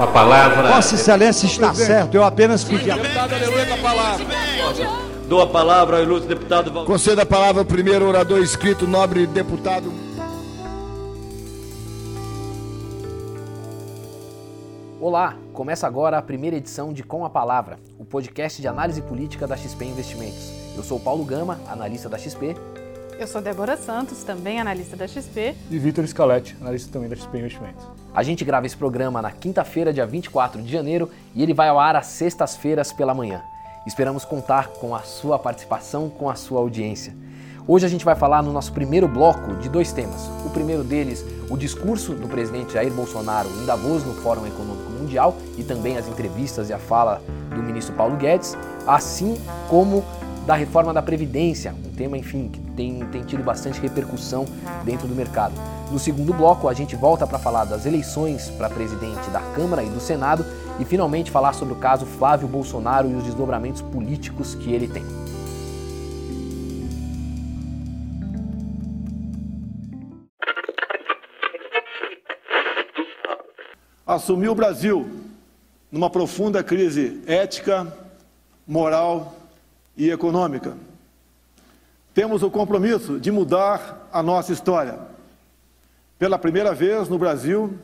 A palavra. Vossa Excelência está certo, eu apenas pedi a palavra. Dou a palavra ao ilustre deputado Valdir. Conceda a palavra ao primeiro orador inscrito, nobre deputado. Olá, começa agora a primeira edição de Com a Palavra, o podcast de análise política da XP Investimentos. Eu sou Paulo Gama, analista da XP. Eu sou Débora Santos, também analista da XP. E Vitor Scaletti, analista também da XP Investimentos. A gente grava esse programa na quinta-feira, dia 24 de janeiro, e ele vai ao ar às sextas-feiras pela manhã. Esperamos contar com a sua participação, com a sua audiência. Hoje a gente vai falar no nosso primeiro bloco de dois temas. O primeiro deles, o discurso do presidente Jair Bolsonaro em Davos no Fórum Econômico Mundial e também as entrevistas e a fala do ministro Paulo Guedes, assim como da reforma da Previdência, um tema, enfim, que tem, tem tido bastante repercussão dentro do mercado. No segundo bloco, a gente volta para falar das eleições para presidente da Câmara e do Senado e finalmente falar sobre o caso Flávio Bolsonaro e os desdobramentos políticos que ele tem. Assumiu o Brasil numa profunda crise ética, moral e econômica. Temos o compromisso de mudar a nossa história. Pela primeira vez no Brasil,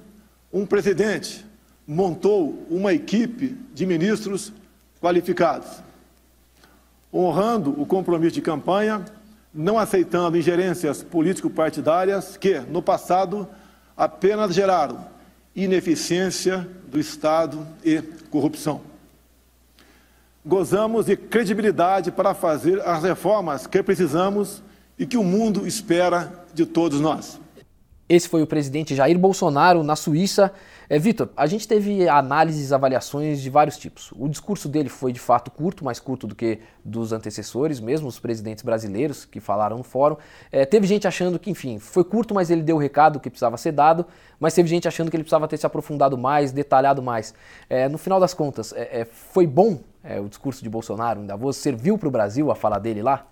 um presidente montou uma equipe de ministros qualificados, honrando o compromisso de campanha, não aceitando ingerências político-partidárias que, no passado, apenas geraram ineficiência do Estado e corrupção. Gozamos de credibilidade para fazer as reformas que precisamos e que o mundo espera de todos nós. Esse foi o presidente Jair Bolsonaro na Suíça. É, Vitor, a gente teve análises, avaliações de vários tipos. O discurso dele foi de fato curto, mais curto do que dos antecessores, mesmo os presidentes brasileiros que falaram no fórum. É, teve gente achando que, enfim, foi curto, mas ele deu o recado que precisava ser dado, mas teve gente achando que ele precisava ter se aprofundado mais, detalhado mais. É, no final das contas, é, é, foi bom é, o discurso de Bolsonaro em Davos? Serviu para o Brasil a fala dele lá?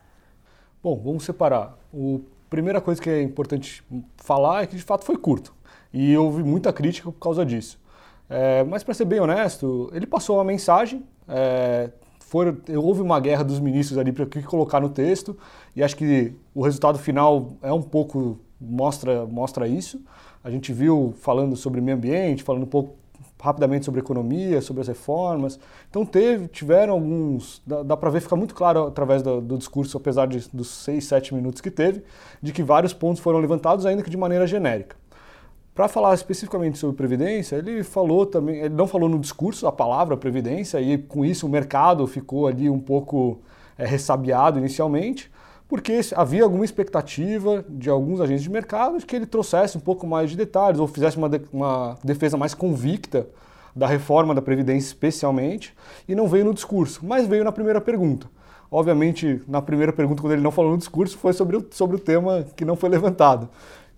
Bom, vamos separar. O primeira coisa que é importante falar é que de fato foi curto. E houve muita crítica por causa disso. É, mas para ser bem honesto, ele passou uma mensagem. É, foi, houve uma guerra dos ministros ali para o que colocar no texto. E acho que o resultado final é um pouco mostra mostra isso. A gente viu falando sobre meio ambiente, falando um pouco rapidamente sobre economia, sobre as reformas. Então teve, tiveram alguns, dá, dá para ver, fica muito claro através do, do, discurso, apesar de, dos seis, sete minutos que teve, de que vários pontos foram levantados, ainda que de maneira genérica. Para falar especificamente sobre previdência, ele falou também, ele não falou no discurso a palavra previdência e com isso o mercado ficou ali um pouco é, ressabiado inicialmente porque havia alguma expectativa de alguns agentes de mercado de que ele trouxesse um pouco mais de detalhes ou fizesse uma, de, uma defesa mais convicta da reforma da Previdência, especialmente, e não veio no discurso, mas veio na primeira pergunta. Obviamente, na primeira pergunta, quando ele não falou no discurso, foi sobre o, sobre o tema que não foi levantado.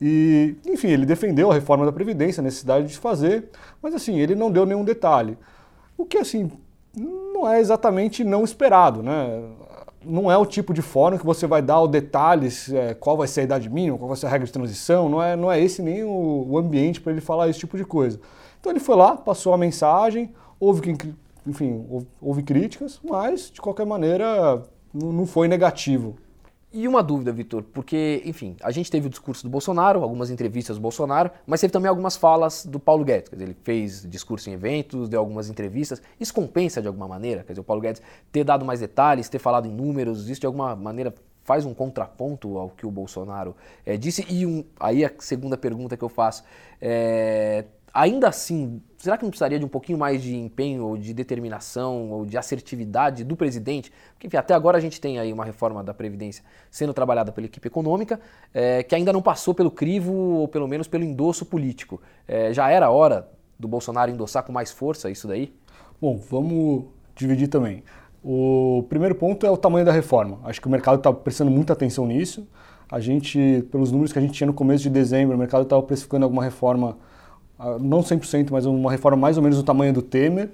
E, enfim, ele defendeu a reforma da Previdência, a necessidade de fazer, mas assim, ele não deu nenhum detalhe. O que, assim, não é exatamente não esperado, né? Não é o tipo de fórum que você vai dar os detalhes, é, qual vai ser a idade mínima, qual vai ser a regra de transição, não é, não é esse nem o, o ambiente para ele falar esse tipo de coisa. Então ele foi lá, passou a mensagem, houve, enfim, houve, houve críticas, mas de qualquer maneira não foi negativo. E uma dúvida, Vitor, porque, enfim, a gente teve o discurso do Bolsonaro, algumas entrevistas do Bolsonaro, mas teve também algumas falas do Paulo Guedes. Dizer, ele fez discurso em eventos, deu algumas entrevistas. Isso compensa de alguma maneira? Quer dizer, o Paulo Guedes ter dado mais detalhes, ter falado em números, isso de alguma maneira faz um contraponto ao que o Bolsonaro é, disse? E um, aí a segunda pergunta que eu faço é, ainda assim, será que não precisaria de um pouquinho mais de empenho, ou de determinação, ou de assertividade do presidente? Porque, enfim, até agora a gente tem aí uma reforma da Previdência sendo trabalhada pela equipe econômica, é, que ainda não passou pelo crivo, ou pelo menos pelo endosso político. É, já era hora do Bolsonaro endossar com mais força isso daí? Bom, vamos dividir também. O primeiro ponto é o tamanho da reforma. Acho que o mercado está prestando muita atenção nisso. A gente, pelos números que a gente tinha no começo de dezembro, o mercado estava precificando alguma reforma não 100%, mas uma reforma mais ou menos do tamanho do Temer.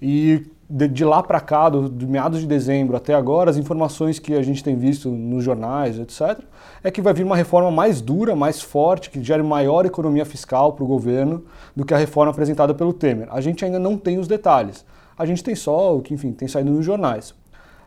E de, de lá para cá, do, meados de dezembro até agora, as informações que a gente tem visto nos jornais, etc., é que vai vir uma reforma mais dura, mais forte, que gere maior economia fiscal para o governo do que a reforma apresentada pelo Temer. A gente ainda não tem os detalhes. A gente tem só o que, enfim, tem saído nos jornais.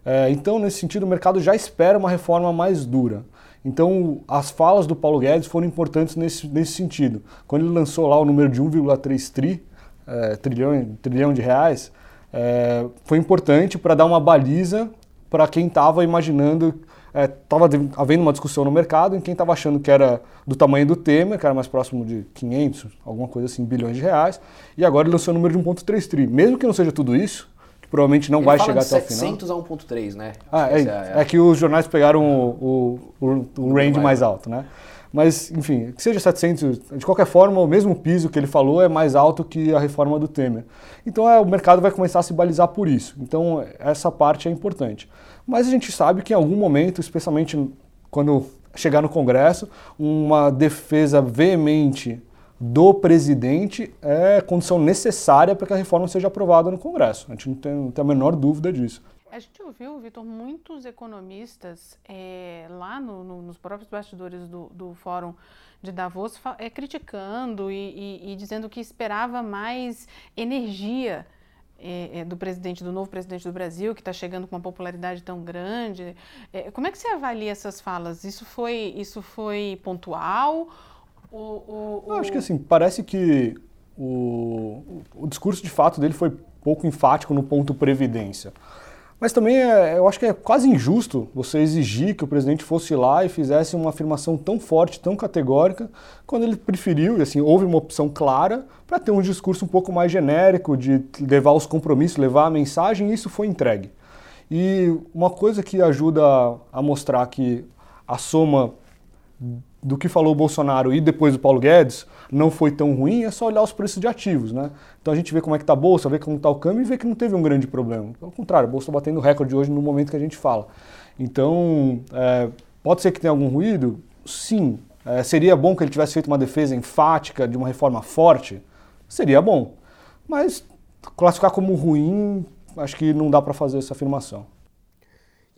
É, então, nesse sentido, o mercado já espera uma reforma mais dura. Então, as falas do Paulo Guedes foram importantes nesse, nesse sentido. Quando ele lançou lá o número de 1,3 tri, é, trilhão, trilhão de reais, é, foi importante para dar uma baliza para quem estava imaginando, estava é, havendo uma discussão no mercado em quem estava achando que era do tamanho do Temer, que era mais próximo de 500, alguma coisa assim, bilhões de reais, e agora ele lançou o número de 1,3 tri. Mesmo que não seja tudo isso, provavelmente não ele vai chegar até o final. 700 a 1,3, né? Ah, é, é, é, que os jornais pegaram o, o, o, o range mais alto, né? Mas, enfim, que seja 700, de qualquer forma, o mesmo piso que ele falou é mais alto que a reforma do Temer. Então é, o mercado vai começar a se balizar por isso. Então essa parte é importante. Mas a gente sabe que em algum momento, especialmente quando chegar no Congresso, uma defesa veemente do presidente é condição necessária para que a reforma seja aprovada no Congresso. A gente não tem, não tem a menor dúvida disso. A gente ouviu, Vitor, muitos economistas é, lá no, no, nos próprios bastidores do, do Fórum de Davos é, criticando e, e, e, dizendo que esperava mais energia é, do presidente, do novo presidente do Brasil, que está chegando com uma popularidade tão grande. como é que você avalia essas falas? Isso foi, isso foi pontual? O, o, acho que assim, parece que o, o discurso de fato dele foi pouco enfático no ponto previdência. Mas também é, eu acho que é quase injusto você exigir que o presidente fosse lá e fizesse uma afirmação tão forte, tão categórica, quando ele preferiu, e assim, houve uma opção clara para ter um discurso um pouco mais genérico, de levar os compromissos, levar a mensagem, e isso foi entregue. E uma coisa que ajuda a mostrar que a soma do que falou o Bolsonaro e depois do Paulo Guedes não foi tão ruim, é só olhar os preços de ativos, né? Então a gente vê como é que está a bolsa, vê como está o câmbio e vê que não teve um grande problema. Ao contrário, a bolsa está batendo recorde hoje no momento que a gente fala. Então, é, pode ser que tenha algum ruído? Sim. É, seria bom que ele tivesse feito uma defesa enfática de uma reforma forte? Seria bom. Mas classificar como ruim, acho que não dá para fazer essa afirmação.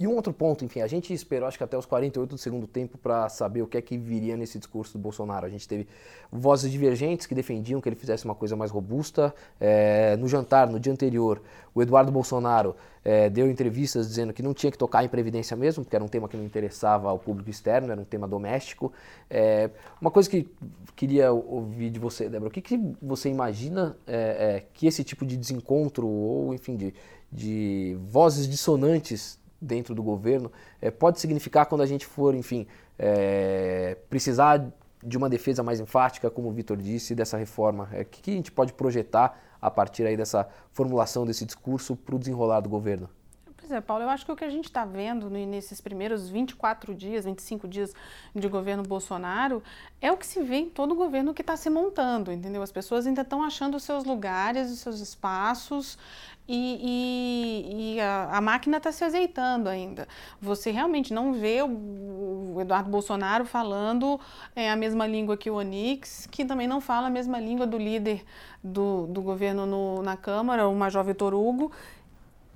E um outro ponto, enfim, a gente esperou acho que até os 48 do segundo tempo para saber o que é que viria nesse discurso do Bolsonaro. A gente teve vozes divergentes que defendiam que ele fizesse uma coisa mais robusta. É, no jantar, no dia anterior, o Eduardo Bolsonaro é, deu entrevistas dizendo que não tinha que tocar em previdência mesmo, porque era um tema que não interessava ao público externo, era um tema doméstico. É, uma coisa que queria ouvir de você, Débora, o que, que você imagina que esse tipo de desencontro ou, enfim, de, de vozes dissonantes dentro do governo é, pode significar quando a gente for, enfim, é, precisar de uma defesa mais enfática, como o Vitor disse, dessa reforma? O é, que, que a gente pode projetar a partir aí dessa formulação desse discurso para o desenrolar do governo? Pois é, Paulo, eu acho que o que a gente está vendo nesses primeiros 24 dias, 25 dias de governo Bolsonaro, é o que se vê em todo o governo que está se montando, entendeu? As pessoas ainda estão achando os seus lugares, os seus espaços, e, e, e a, a, máquina está se azeitando ainda. Você realmente não vê o, o Eduardo Bolsonaro falando é, a mesma língua que o Onix, que também não fala a mesma língua do líder do, do governo no, na Câmara, o Major Vitor Hugo.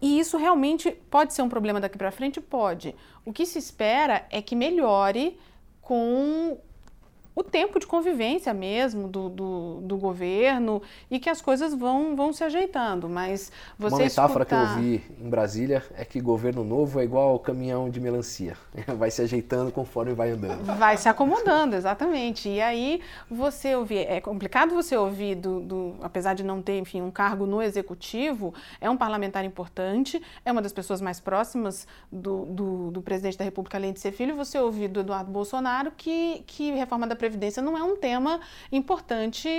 E isso realmente pode ser um problema daqui para frente? Pode. O que se espera é que melhore com o tempo de convivência mesmo do, do, do, governo e que as coisas vão, vão se ajeitando. Mas você Uma metáfora escutar... que eu vi em Brasília é que governo novo é igual ao caminhão de melancia. Vai se ajeitando conforme vai andando. Vai se acomodando, exatamente. E aí você ouvir, é complicado você ouvir, do, do, apesar de não ter, enfim, um cargo no executivo, é um parlamentar importante, é uma das pessoas mais próximas do, do, do presidente da República, além de ser filho, você ouvir do Eduardo Bolsonaro que, que reforma da Previdência não é um tema importante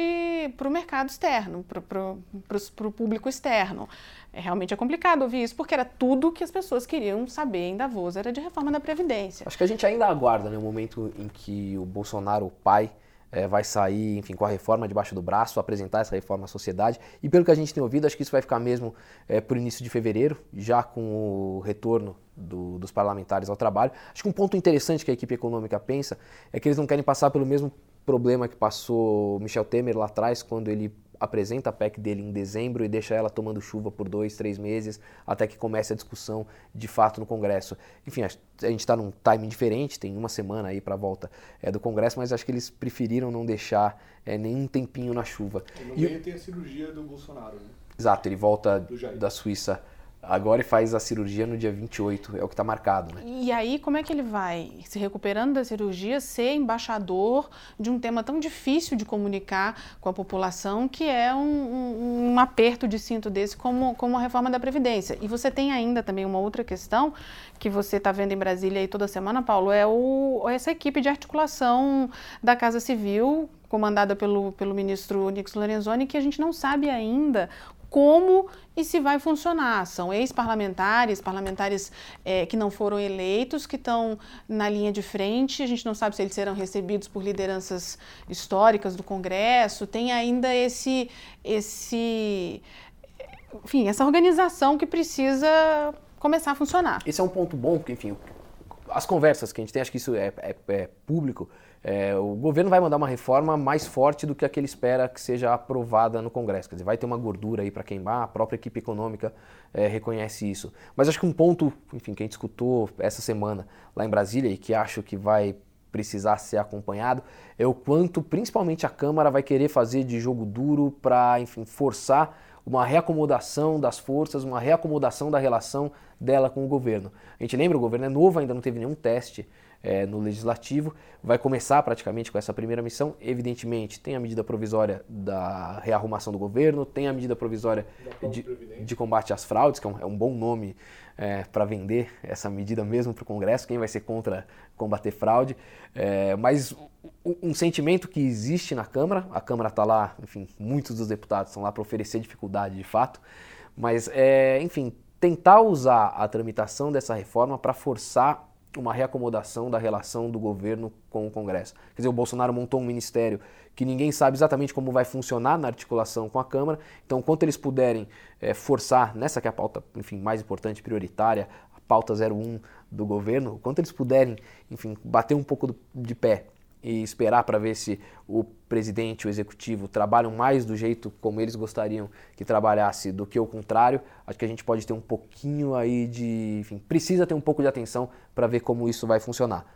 para o mercado externo, para o público externo. É, realmente é complicado ouvir isso, porque era tudo que as pessoas queriam saber em Davos, era de reforma da Previdência. Acho que a gente ainda aguarda né, o momento em que o Bolsonaro, o pai, é, vai sair, enfim, com a reforma debaixo do braço, apresentar essa reforma à sociedade. E pelo que a gente tem ouvido, acho que isso vai ficar mesmo é, por início de fevereiro, já com o retorno do, dos parlamentares ao trabalho. Acho que um ponto interessante que a equipe econômica pensa é que eles não querem passar pelo mesmo problema que passou Michel Temer lá atrás, quando ele apresenta a PEC dele em dezembro e deixa ela tomando chuva por dois, três meses, até que comece a discussão de fato no Congresso. Enfim, a gente está num timing diferente, tem uma semana aí para a volta é, do Congresso, mas acho que eles preferiram não deixar é, nenhum tempinho na chuva. E no meio tem a cirurgia do Bolsonaro, né? Exato, ele volta da Suíça agora e faz a cirurgia no dia 28, é o que está marcado. Né? E aí, como é que ele vai, se recuperando da cirurgia, ser embaixador de um tema tão difícil de comunicar com a população, que é um, um, um aperto de cinto desse, como, como a reforma da Previdência? E você tem ainda também uma outra questão que você está vendo em Brasília aí toda semana, Paulo, é o, essa equipe de articulação da Casa Civil, comandada pelo, pelo ministro Nix Lorenzoni, que a gente não sabe ainda como e se vai funcionar. São ex-parlamentares, parlamentares é, que não foram eleitos, que estão na linha de frente. A gente não sabe se eles serão recebidos por lideranças históricas do Congresso. Tem ainda esse, esse, enfim, essa organização que precisa começar a funcionar. Esse é um ponto bom, porque, enfim, as conversas que a gente tem, acho que isso é, é, é público é, o governo vai mandar uma reforma mais forte do que a que ele espera que seja aprovada no Congresso. Quer dizer, vai ter uma gordura aí para queimar, a própria equipe econômica é, reconhece isso. Mas acho que um ponto, enfim, que a gente escutou essa semana lá em Brasília e que acho que vai precisar ser acompanhado é o quanto, principalmente, a Câmara vai querer fazer de jogo duro para, enfim, forçar uma reacomodação das forças, uma reacomodação da relação dela com o governo. A gente lembra, o governo é novo, ainda não teve nenhum teste é, no legislativo. Vai começar praticamente com essa primeira missão. Evidentemente, tem a medida provisória da rearrumação do governo, tem a medida provisória de, de, combate às fraudes, que é um, é um bom nome é, para vender essa medida mesmo para o Congresso. Quem vai ser contra combater fraude? É, mas um sentimento que existe na Câmara, a Câmara está lá, enfim, muitos dos deputados estão lá para oferecer dificuldade de fato, mas, é, enfim, tentar usar a tramitação dessa reforma para forçar uma reacomodação da relação do governo com o Congresso. Quer dizer, o Bolsonaro montou um ministério que ninguém sabe exatamente como vai funcionar na articulação com a Câmara, então, quanto eles puderem é, forçar, nessa que é a pauta, enfim, mais importante, prioritária, a pauta 01 do governo, quanto eles puderem, enfim, bater um pouco do, de pé e esperar para ver se o presidente, o executivo trabalham mais do jeito como eles gostariam que trabalhasse do que o contrário, acho que a gente pode ter um pouquinho aí de, enfim, precisa ter um pouco de atenção para ver como isso vai funcionar.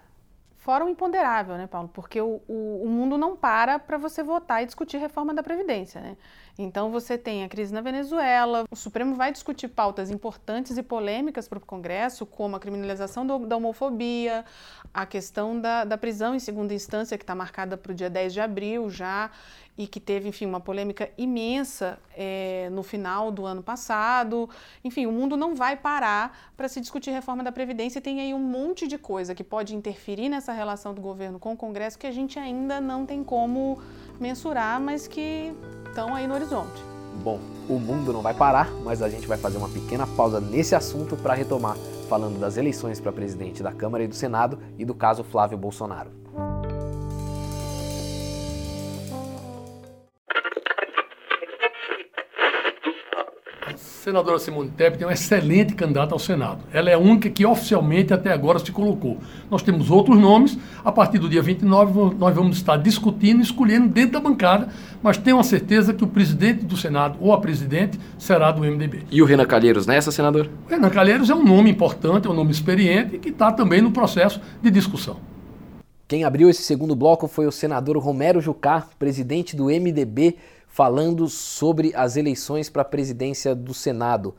Fora imponderável, né, Paulo? Porque o, o, o mundo não para para você votar e discutir reforma da Previdência, né? Então você tem a crise na Venezuela, o Supremo vai discutir pautas importantes e polêmicas para o Congresso, como a criminalização do, da homofobia, a questão da, da prisão em segunda instância, que está marcada para o dia 10 de abril já, e que teve, enfim, uma polêmica imensa é, no final do ano passado. Enfim, o mundo não vai parar para se discutir reforma da Previdência e tem aí um monte de coisa que pode interferir nessa relação do governo com o Congresso que a gente ainda não tem como mensurar, mas que estão aí no horizonte. Bom, o mundo não vai parar, mas a gente vai fazer uma pequena pausa nesse assunto para retomar falando das eleições para presidente da Câmara e do Senado e do caso Flávio Bolsonaro. Senadora Simone Tebet é uma excelente candidata ao Senado. Ela é a única que oficialmente até agora se colocou. Nós temos outros nomes. A partir do dia 29, nós vamos estar discutindo e escolhendo dentro da bancada, mas tenho a certeza que o presidente do Senado ou a presidente será do MDB. E o Renan Calheiros nessa, senador? O Renan Calheiros é um nome importante, é um nome experiente e que está também no processo de discussão. Quem abriu esse segundo bloco foi o senador Romero Jucá, presidente do MDB falando sobre as eleições para a presidência do Senado.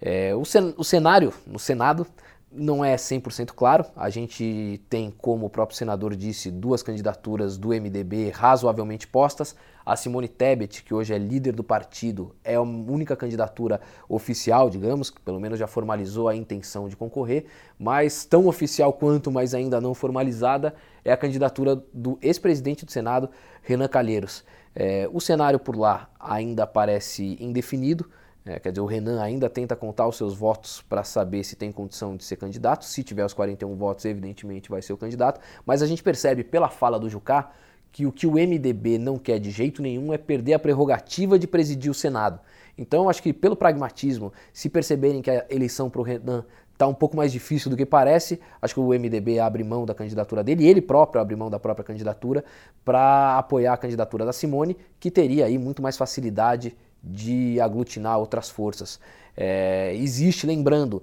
É, o, o cenário no Senado não é 100% claro. A gente tem, como o próprio senador disse, duas candidaturas do MDB razoavelmente postas. A Simone Tebet, que hoje é líder do partido, é a única candidatura oficial, digamos, que pelo menos já formalizou a intenção de concorrer, mas tão oficial quanto, mas ainda não formalizada, é a candidatura do ex-presidente do Senado, Renan Calheiros. É, o cenário por lá ainda parece indefinido, é, quer dizer, o Renan ainda tenta contar os seus votos para saber se tem condição de ser candidato. Se tiver os 41 votos, evidentemente vai ser o candidato. Mas a gente percebe pela fala do Jucá que o que o MDB não quer de jeito nenhum é perder a prerrogativa de presidir o Senado. Então, acho que pelo pragmatismo, se perceberem que a eleição para o Renan está um pouco mais difícil do que parece. Acho que o MDB abre mão da candidatura dele, ele próprio abre mão da própria candidatura para apoiar a candidatura da Simone, que teria aí muito mais facilidade de aglutinar outras forças. É, existe, lembrando,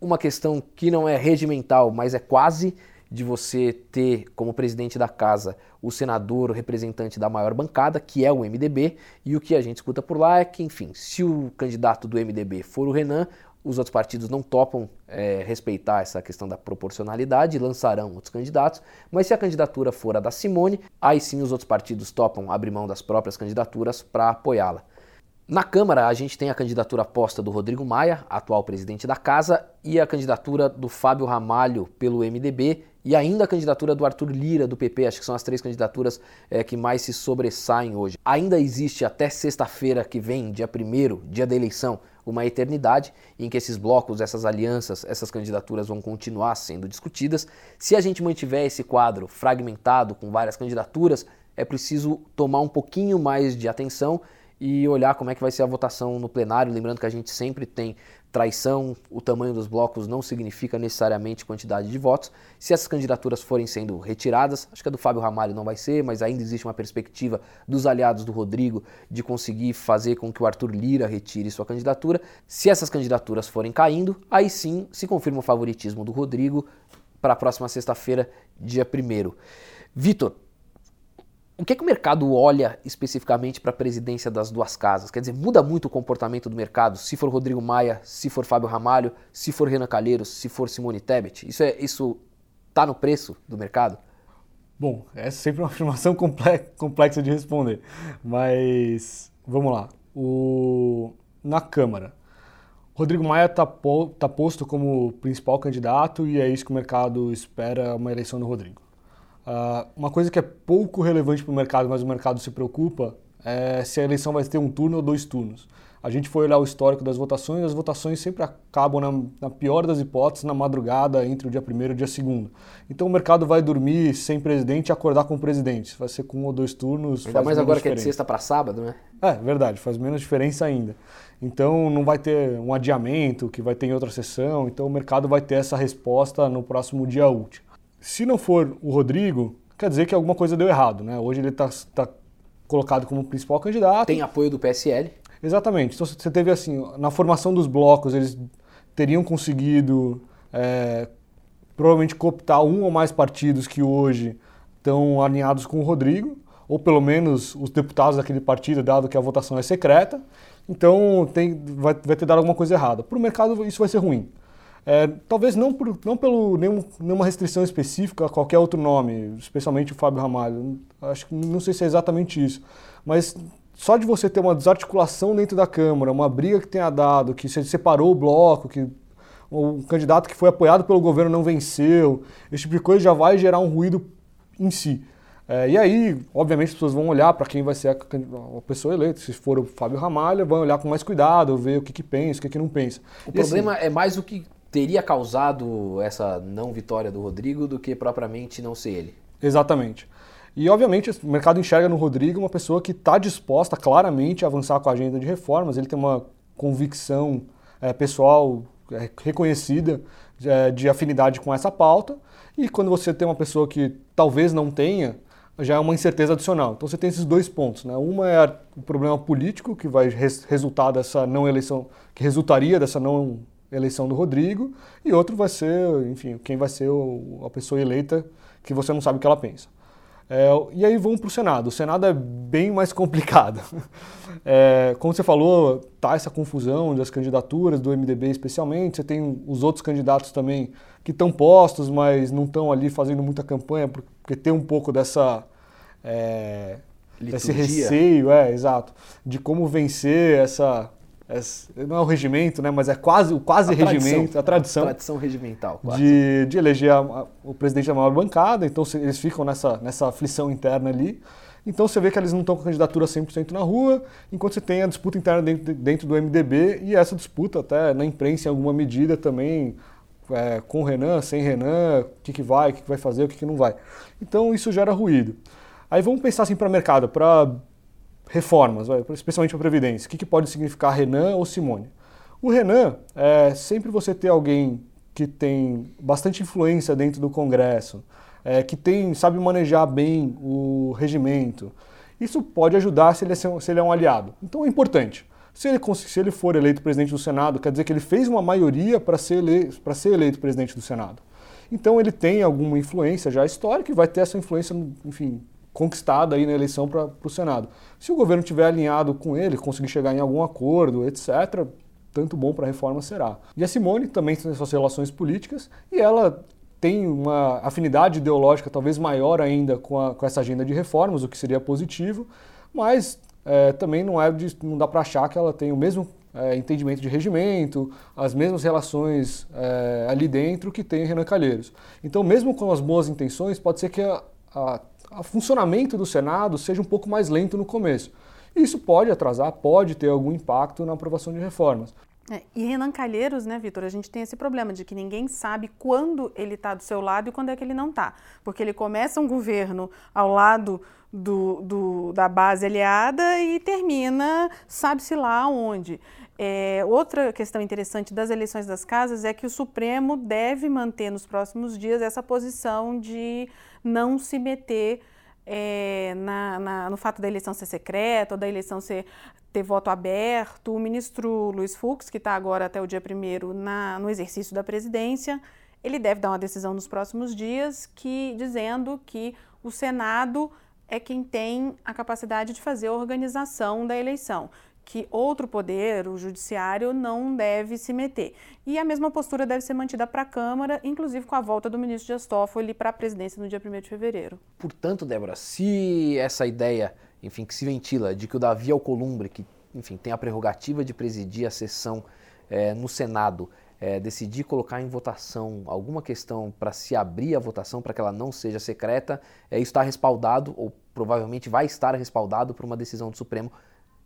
uma questão que não é regimental, mas é quase de você ter como presidente da casa o senador, o representante da maior bancada, que é o MDB, e o que a gente escuta por lá é que, enfim, se o candidato do MDB for o Renan, os outros partidos não topam é, respeitar essa questão da proporcionalidade, lançarão outros candidatos, mas se a candidatura for a da Simone, aí sim os outros partidos topam abrir mão das próprias candidaturas para apoiá-la. Na Câmara, a gente tem a candidatura posta do Rodrigo Maia, atual presidente da Casa, e a candidatura do Fábio Ramalho pelo MDB, e ainda a candidatura do Arthur Lira, do PP. Acho que são as três candidaturas é, que mais se sobressaem hoje. Ainda existe até sexta-feira que vem, dia 1 dia da eleição, uma eternidade em que esses blocos, essas alianças, essas candidaturas vão continuar sendo discutidas. Se a gente mantiver esse quadro fragmentado com várias candidaturas, é preciso tomar um pouquinho mais de atenção e olhar como é que vai ser a votação no plenário. Lembrando que a gente sempre tem traição, o tamanho dos blocos não significa necessariamente quantidade de votos. Se essas candidaturas forem sendo retiradas, acho que a do Fábio Ramalho não vai ser, mas ainda existe uma perspectiva dos aliados do Rodrigo de conseguir fazer com que o Arthur Lira retire sua candidatura. Se essas candidaturas forem caindo, aí sim se confirma o favoritismo do Rodrigo para a próxima sexta-feira, dia 1. Vitor, o que, é que o mercado olha especificamente para a presidência das duas casas? Quer dizer, muda muito o comportamento do mercado se for Rodrigo Maia, se for Fábio Ramalho, se for Renan Calheiros, se for Simone Tebet? Isso é isso está no preço do mercado? Bom, é sempre uma afirmação complexa de responder, mas vamos lá. O, na Câmara, Rodrigo Maia está po, tá posto como principal candidato e é isso que o mercado espera uma eleição do Rodrigo. Uh, uma coisa que é pouco relevante para o mercado, mas o mercado se preocupa, é se a eleição vai ter um turno ou dois turnos. A gente foi olhar o histórico das votações, as votações sempre acabam, na, na pior das hipóteses, na madrugada entre o dia 1 e o dia 2. Então o mercado vai dormir sem presidente e acordar com o presidente. Vai ser com um ou dois turnos. Ainda mais agora diferença. que é de sexta para sábado, né? É, verdade, faz menos diferença ainda. Então não vai ter um adiamento que vai ter em outra sessão, então o mercado vai ter essa resposta no próximo dia útil. Se não for o Rodrigo, quer dizer que alguma coisa deu errado, né? Hoje ele está tá colocado como principal candidato. Tem apoio do PSL. Exatamente. Então você teve assim, na formação dos blocos, eles teriam conseguido é, provavelmente cooptar um ou mais partidos que hoje estão alinhados com o Rodrigo, ou pelo menos os deputados daquele partido, dado que a votação é secreta. Então tem, vai, vai ter dado alguma coisa errada. Para o mercado isso vai ser ruim. É, talvez não, por, não pelo nenhum, nenhuma restrição específica a qualquer outro nome, especialmente o Fábio Ramalho. Acho que não sei se é exatamente isso, mas só de você ter uma desarticulação dentro da Câmara, uma briga que tenha dado, que você separou o bloco, que o candidato que foi apoiado pelo governo não venceu, esse tipo de coisa já vai gerar um ruído em si. É, e aí, obviamente, as pessoas vão olhar para quem vai ser a, a, pessoa eleita. Se for o Fábio Ramalho, vão olhar com mais cuidado, ver o que, que pensa, o que, que não pensa. O e problema assim, é mais o que teria causado essa não vitória do Rodrigo do que propriamente não ser ele. Exatamente. E, obviamente, o mercado enxerga no Rodrigo uma pessoa que está disposta claramente a avançar com a agenda de reformas. Ele tem uma convicção é, pessoal é, reconhecida é, de afinidade com essa pauta. E quando você tem uma pessoa que talvez não tenha, já é uma incerteza adicional. Então você tem esses dois pontos. Né? Uma é o problema político que vai res resultar dessa não eleição, que resultaria dessa não eleição do Rodrigo, e outro vai ser, enfim, quem vai ser o, a pessoa eleita que você não sabe o que ela pensa. É, e aí vamos para o Senado. O Senado é bem mais complicado. É, como você falou, tá essa confusão das candidaturas do MDB especialmente. Você tem os outros candidatos também que estão postos, mas não estão ali fazendo muita campanha, porque tem um pouco dessa é, esse receio, é, exato, de como vencer essa não é o regimento, né, mas é quase o quase a regimento, tradição, a tradição. A tradição regimental, quase. De, de eleger a, o presidente da maior bancada, então eles ficam nessa, nessa aflição interna ali. Então você vê que eles não estão com candidatura 100% na rua, enquanto você tem a disputa interna dentro, dentro do MDB e essa disputa até na imprensa em alguma medida também, é, com Renan, sem Renan, o que, que vai, o que, que vai fazer, o que, que não vai. Então isso gera ruído. Aí vamos pensar assim para o mercado, para reformas, especialmente a Previdência. O que, que pode significar Renan ou Simone? O Renan é sempre você ter alguém que tem bastante influência dentro do Congresso, é, que tem sabe manejar bem o regimento, isso pode ajudar se ele, é, se ele é um aliado. Então é importante. Se ele, se ele for eleito presidente do Senado, quer dizer que ele fez uma maioria para ser, eleito, ser eleito presidente do Senado. Então ele tem alguma influência já histórica e vai ter essa influência, enfim, conquistada aí na eleição para o Senado. Se o governo tiver alinhado com ele, conseguir chegar em algum acordo, etc., tanto bom para a reforma será. E a Simone também tem suas relações políticas e ela tem uma afinidade ideológica talvez maior ainda com, a, com essa agenda de reformas, o que seria positivo, mas é, também não, é de, não dá para achar que ela tem o mesmo é, entendimento de regimento, as mesmas relações é, ali dentro que tem Renan Calheiros. Então, mesmo com as boas intenções, pode ser que o funcionamento do Senado seja um pouco mais lento no começo. Isso pode atrasar, pode ter algum impacto na aprovação de reformas. É, e Renan Calheiros, né, Vitor, a gente tem esse problema de que ninguém sabe quando ele está do seu lado e quando é que ele não está. Porque ele começa um governo ao lado do, do da base aliada e termina, sabe-se lá onde. É, outra questão interessante das eleições das casas é que o Supremo deve manter nos próximos dias essa posição de não se meter é, na, na, no fato da eleição ser secreta ou da eleição ser, ter voto aberto. O ministro Luiz Fux, que está agora até o dia 1 no exercício da presidência, ele deve dar uma decisão nos próximos dias que dizendo que o Senado é quem tem a capacidade de fazer a organização da eleição que outro poder, o judiciário, não deve se meter. E a mesma postura deve ser mantida para a Câmara, inclusive com a volta do ministro Dias Toffoli para a presidência no dia 1 de fevereiro. Portanto, Débora, se essa ideia, enfim, que se ventila de que o Davi Alcolumbre, que, enfim, tem a prerrogativa de presidir a sessão é, no Senado, é, decidir colocar em votação alguma questão para se abrir a votação para que ela não seja secreta, é, isso está respaldado, ou provavelmente vai estar respaldado por uma decisão do Supremo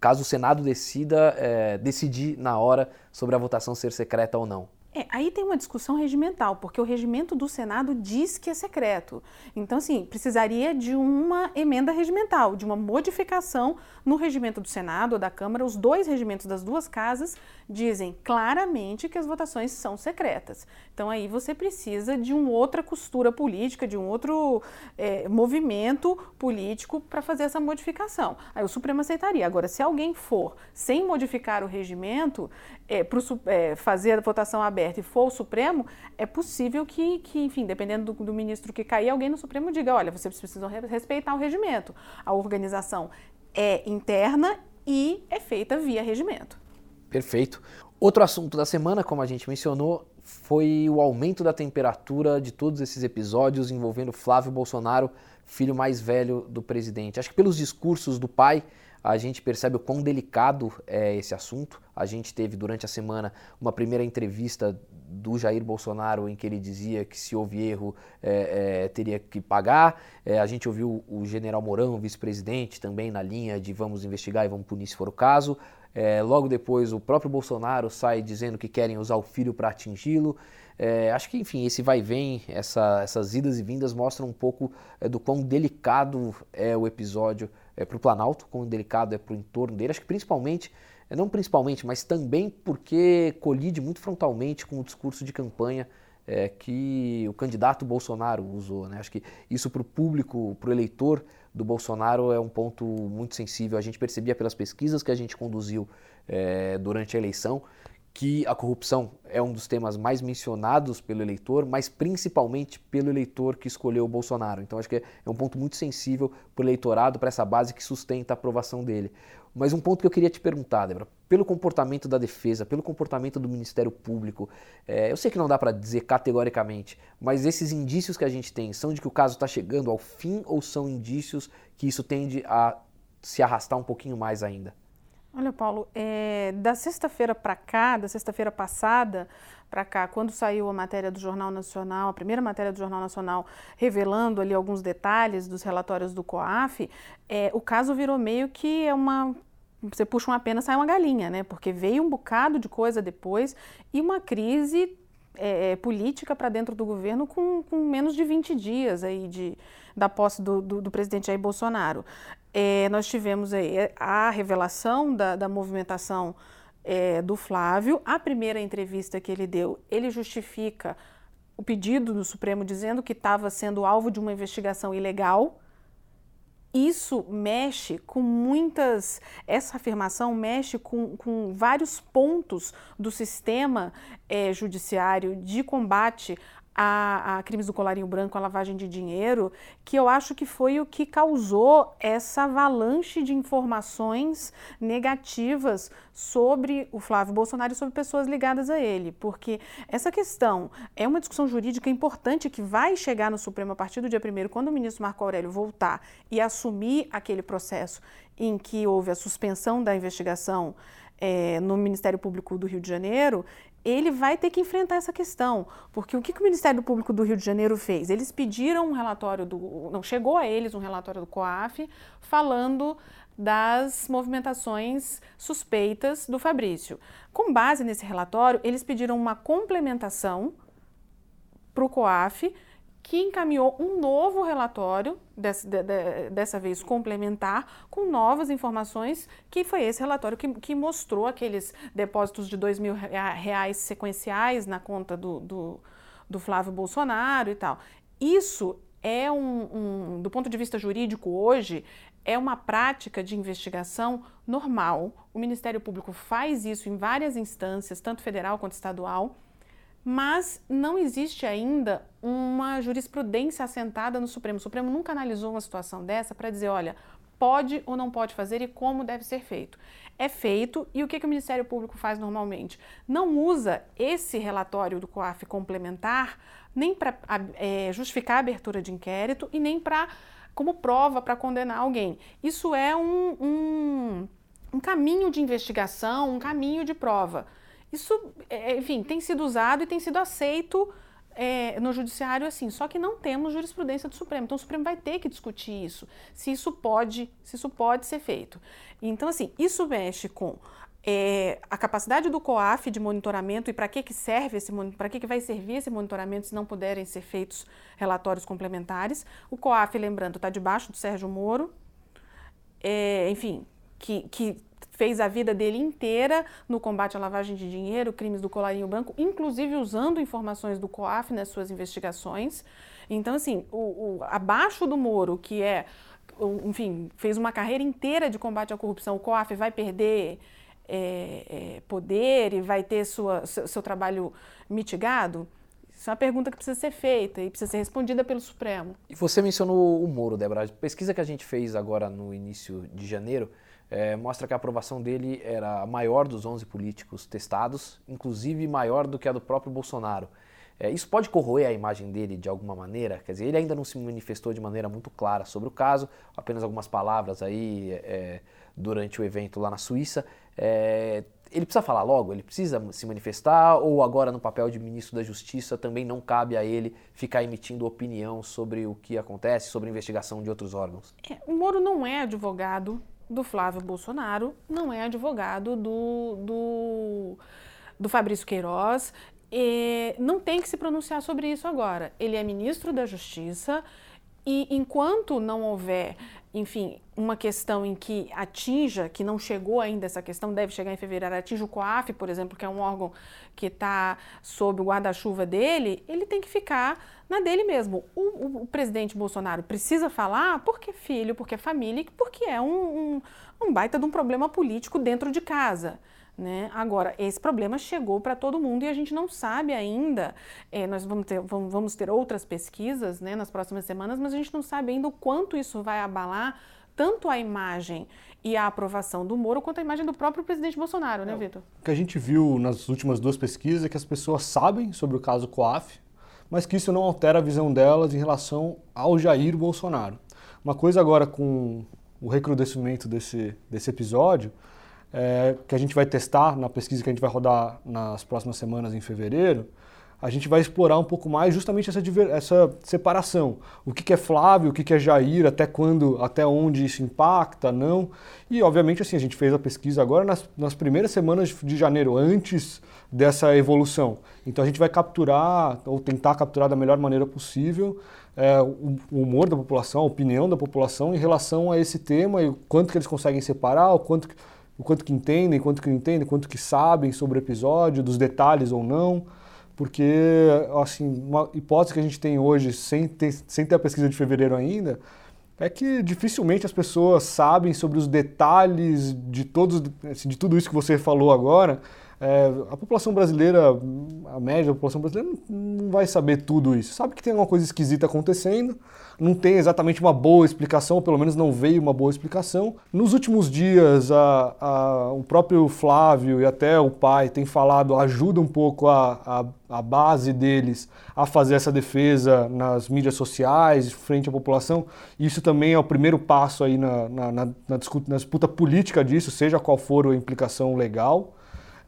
caso o Senado decida é, decidir na hora sobre a votação ser secreta ou não. É, aí tem uma discussão regimental, porque o regimento do Senado diz que é secreto. Então, assim, precisaria de uma emenda regimental, de uma modificação no regimento do Senado ou da Câmara. Os dois regimentos das duas casas dizem claramente que as votações são secretas. Então, aí você precisa de uma outra costura política, de um outro é, movimento político para fazer essa modificação. Aí o Supremo aceitaria. Agora, se alguém for sem modificar o regimento, é, para é, fazer a votação aberta e for o Supremo, é possível que, que enfim, dependendo do, do, ministro que cair, alguém no Supremo diga: olha, vocês precisam respeitar o regimento. A organização é interna e é feita via regimento. Perfeito. Outro assunto da semana, como a gente mencionou, foi o aumento da temperatura de todos esses episódios envolvendo Flávio Bolsonaro, filho mais velho do presidente. Acho que pelos discursos do pai a gente percebe o quão delicado é esse assunto. A gente teve durante a semana uma primeira entrevista do Jair Bolsonaro em que ele dizia que se houve erro é, é, teria que pagar. É, a gente ouviu o general Mourão, vice-presidente, também na linha de vamos investigar e vamos punir se for o caso. É, logo depois, o próprio Bolsonaro sai dizendo que querem usar o filho para atingi-lo. É, acho que, enfim, esse vai e vem, essa, essas idas e vindas mostram um pouco é, do quão delicado é o episódio é, para o Planalto, quão delicado é para o entorno dele. Acho que principalmente, é, não principalmente, mas também porque colide muito frontalmente com o discurso de campanha é, que o candidato Bolsonaro usou. Né? Acho que isso para o público, para o eleitor do Bolsonaro é um ponto muito sensível. A gente percebia pelas pesquisas que a gente conduziu é, durante a eleição que a corrupção é um dos temas mais mencionados pelo eleitor, mas principalmente pelo eleitor que escolheu o Bolsonaro. Então acho que é um ponto muito sensível para o eleitorado, para essa base que sustenta a aprovação dele. Mas um ponto que eu queria te perguntar, Débora, pelo comportamento da defesa, pelo comportamento do Ministério Público, é, eu sei que não dá para dizer categoricamente, mas esses indícios que a gente tem são de que o caso está chegando ao fim ou são indícios que isso tende a se arrastar um pouquinho mais ainda? Olha, Paulo, é, da sexta-feira para cá, da sexta-feira passada para cá, quando saiu a matéria do Jornal Nacional, a primeira matéria do Jornal Nacional, revelando ali alguns detalhes dos relatórios do COAF, é, o caso virou meio que é uma você puxa uma pena, sai uma galinha, né? Porque veio um bocado de coisa depois e uma crise é, é política para dentro do governo com, com, menos de 20 dias aí de, da posse do, do, do presidente Jair Bolsonaro. É, nós tivemos aí a revelação da, da movimentação é, do Flávio. A primeira entrevista que ele deu, ele justifica o pedido do Supremo dizendo que estava sendo alvo de uma investigação ilegal. Isso mexe com muitas. Essa afirmação mexe com, com vários pontos do sistema é, judiciário de combate a, a, crimes do colarinho branco, a lavagem de dinheiro, que eu acho que foi o que causou essa avalanche de informações negativas sobre o Flávio Bolsonaro e sobre pessoas ligadas a ele, porque essa questão é uma discussão jurídica importante que vai chegar no Supremo a partir do dia 1 quando o ministro Marco Aurélio voltar e assumir aquele processo em que houve a suspensão da investigação é, no Ministério Público do Rio de Janeiro, ele vai ter que enfrentar essa questão, porque o que, que o Ministério Público do Rio de Janeiro fez? Eles pediram um relatório do, não chegou a eles um relatório do COAF falando das movimentações suspeitas do Fabrício. Com base nesse relatório, eles pediram uma complementação para o COAF que encaminhou um novo relatório, dessa, de, de, dessa vez complementar, com novas informações, que foi esse relatório que, que mostrou aqueles depósitos de dois mil reais sequenciais na conta do, do, do Flávio Bolsonaro e tal. Isso é um, um, do ponto de vista jurídico hoje, é uma prática de investigação normal. O Ministério Público faz isso em várias instâncias, tanto federal quanto estadual mas não existe ainda uma jurisprudência assentada no Supremo. O Supremo nunca analisou uma situação dessa para dizer, olha, pode ou não pode fazer e como deve ser feito. É feito e o que, que o Ministério Público faz normalmente? Não usa esse relatório do COAF complementar nem para é, justificar a abertura de inquérito e nem para como prova para condenar alguém. Isso é um, um, um caminho de investigação, um caminho de prova. Isso, é, enfim, tem sido usado e tem sido aceito é, no judiciário assim, só que não temos jurisprudência do Supremo. Então o Supremo vai ter que discutir isso, se isso pode, se isso pode ser feito. Então assim, isso mexe com é, a capacidade do COAF de monitoramento e para que, que serve esse para que, que vai servir esse monitoramento se não puderem ser feitos relatórios complementares. O COAF, lembrando, está debaixo do Sérgio Moro, é, enfim, que, que fez a vida dele inteira no combate à lavagem de dinheiro, crimes do colarinho branco, inclusive usando informações do COAF nas suas investigações. Então, assim, o, o, abaixo do Moro, que é, enfim, fez uma carreira inteira de combate à corrupção, o COAF vai perder é, é, poder e vai ter sua, seu, seu trabalho mitigado? Isso é uma pergunta que precisa ser feita e precisa ser respondida pelo Supremo. E você mencionou o Moro, Débora. A pesquisa que a gente fez agora no início de janeiro é, mostra que a aprovação dele era maior dos 11 políticos testados, inclusive maior do que a do próprio Bolsonaro. É, isso pode corroer a imagem dele de alguma maneira? Quer dizer, ele ainda não se manifestou de maneira muito clara sobre o caso, apenas algumas palavras aí é, durante o evento lá na Suíça. É, ele precisa falar logo? Ele precisa se manifestar? Ou agora, no papel de ministro da Justiça, também não cabe a ele ficar emitindo opinião sobre o que acontece, sobre a investigação de outros órgãos? É, o Moro não é advogado do Flávio Bolsonaro, não é advogado do, do, do Fabrício Queiroz, e não tem que se pronunciar sobre isso agora. Ele é ministro da Justiça e enquanto não houver, enfim, uma questão em que atinja, que não chegou ainda essa questão, deve chegar em fevereiro, atinja o COAF, por exemplo, que é um órgão que está sob o guarda-chuva dele, ele tem que ficar na dele mesmo. O, o, o, presidente Bolsonaro precisa falar porque é filho, porque é família, porque é um, um, um baita de um problema político dentro de casa. Né? Agora, esse problema chegou para todo mundo e a gente não sabe ainda. É, nós vamos ter, vamos, ter outras pesquisas né, nas próximas semanas, mas a gente não sabe ainda o quanto isso vai abalar tanto a imagem e a aprovação do Moro quanto a imagem do próprio presidente Bolsonaro, né, é, Vitor? O que a gente viu nas últimas duas pesquisas é que as pessoas sabem sobre o caso COAF, mas que isso não altera a visão delas em relação ao Jair Bolsonaro. Uma coisa agora com o recrudescimento desse, desse episódio é, que a gente vai testar na pesquisa que a gente vai rodar nas próximas semanas em fevereiro, a gente vai explorar um pouco mais justamente essa, essa separação. O que, que é Flávio, o que, que é Jair, até quando, até onde isso impacta, não. E obviamente assim, a gente fez a pesquisa agora nas, nas primeiras semanas de janeiro, antes dessa evolução. Então a gente vai capturar, ou tentar capturar da melhor maneira possível, é, o, o humor da população, a opinião da população em relação a esse tema e o quanto que eles conseguem separar, o quanto o quanto que entendem, quanto que não entendem, quanto que sabem sobre o episódio, dos detalhes ou não, porque assim, uma hipótese que a gente tem hoje, sem ter, sem ter a pesquisa de fevereiro ainda, é que dificilmente as pessoas sabem sobre os detalhes de todos, assim, de tudo isso que você falou agora. É, a população brasileira, a média da população brasileira, não vai saber tudo isso. Sabe que tem alguma coisa esquisita acontecendo, não tem exatamente uma boa explicação, ou pelo menos não veio uma boa explicação. Nos últimos dias, a, a, o próprio Flávio e até o pai têm falado, ajuda um pouco a, a, base deles a fazer essa defesa nas mídias sociais, frente à população. Isso também é o primeiro passo aí na, na, na, na disputa política disso, seja qual for a implicação legal.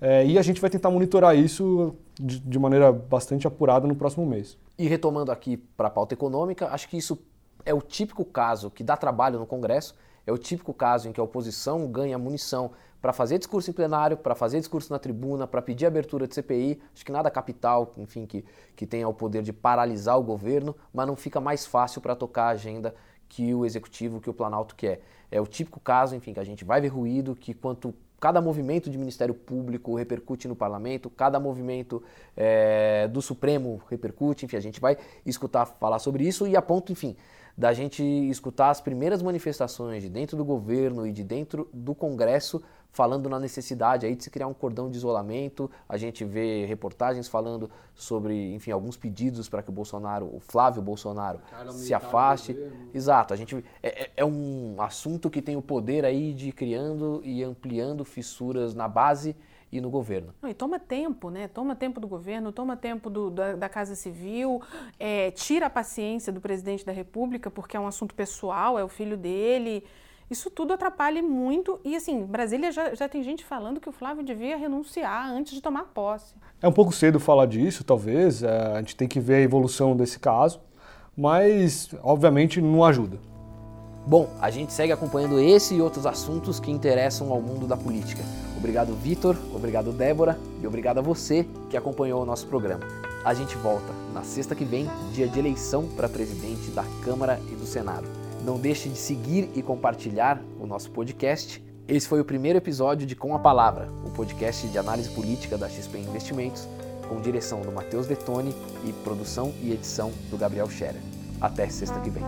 É, e a gente vai tentar monitorar isso de, de, maneira bastante apurada no próximo mês. E retomando aqui para a pauta econômica, acho que isso é o típico caso que dá trabalho no Congresso, é o típico caso em que a oposição ganha munição para fazer discurso em plenário, para fazer discurso na tribuna, para pedir abertura de CPI. Acho que nada capital, enfim, que, que tenha o poder de paralisar o governo, mas não fica mais fácil para tocar a agenda que o executivo, que o Planalto quer. É o típico caso, enfim, que a gente vai ver ruído, que quanto cada movimento de Ministério Público repercute no parlamento, cada movimento é, do Supremo repercute, enfim, a gente vai escutar falar sobre isso e a ponto, enfim, da gente escutar as primeiras manifestações de dentro do governo e de dentro do Congresso falando na necessidade aí de se criar um cordão de isolamento. A gente vê reportagens falando sobre, enfim, alguns pedidos para que o Bolsonaro, o Flávio Bolsonaro, se afaste. Exato. A gente é, é, é, um assunto que tem o poder aí de ir criando e ampliando fissuras na base e no governo. Não, e toma tempo, né? Toma tempo do governo, toma tempo do, da, da, Casa Civil, é, tira a paciência do presidente da República, porque é um assunto pessoal, é o filho dele. Isso tudo atrapalha muito. E assim, Brasília já, já tem gente falando que o Flávio devia renunciar antes de tomar posse. É um pouco cedo falar disso, talvez. É, a gente tem que ver a evolução desse caso. Mas, obviamente, não ajuda. Bom, a gente segue acompanhando esse e outros assuntos que interessam ao mundo da política. Obrigado, Vitor, obrigado, Débora, e obrigado a você que acompanhou o nosso programa. A gente volta na sexta que vem, dia de eleição para presidente da Câmara e do Senado. Não deixe de seguir e compartilhar o nosso podcast. Esse foi o primeiro episódio de Com a Palavra, o podcast de análise política da XP Investimentos, com direção do Matheus Detoni e produção e edição do Gabriel Scherer. Até sexta que vem.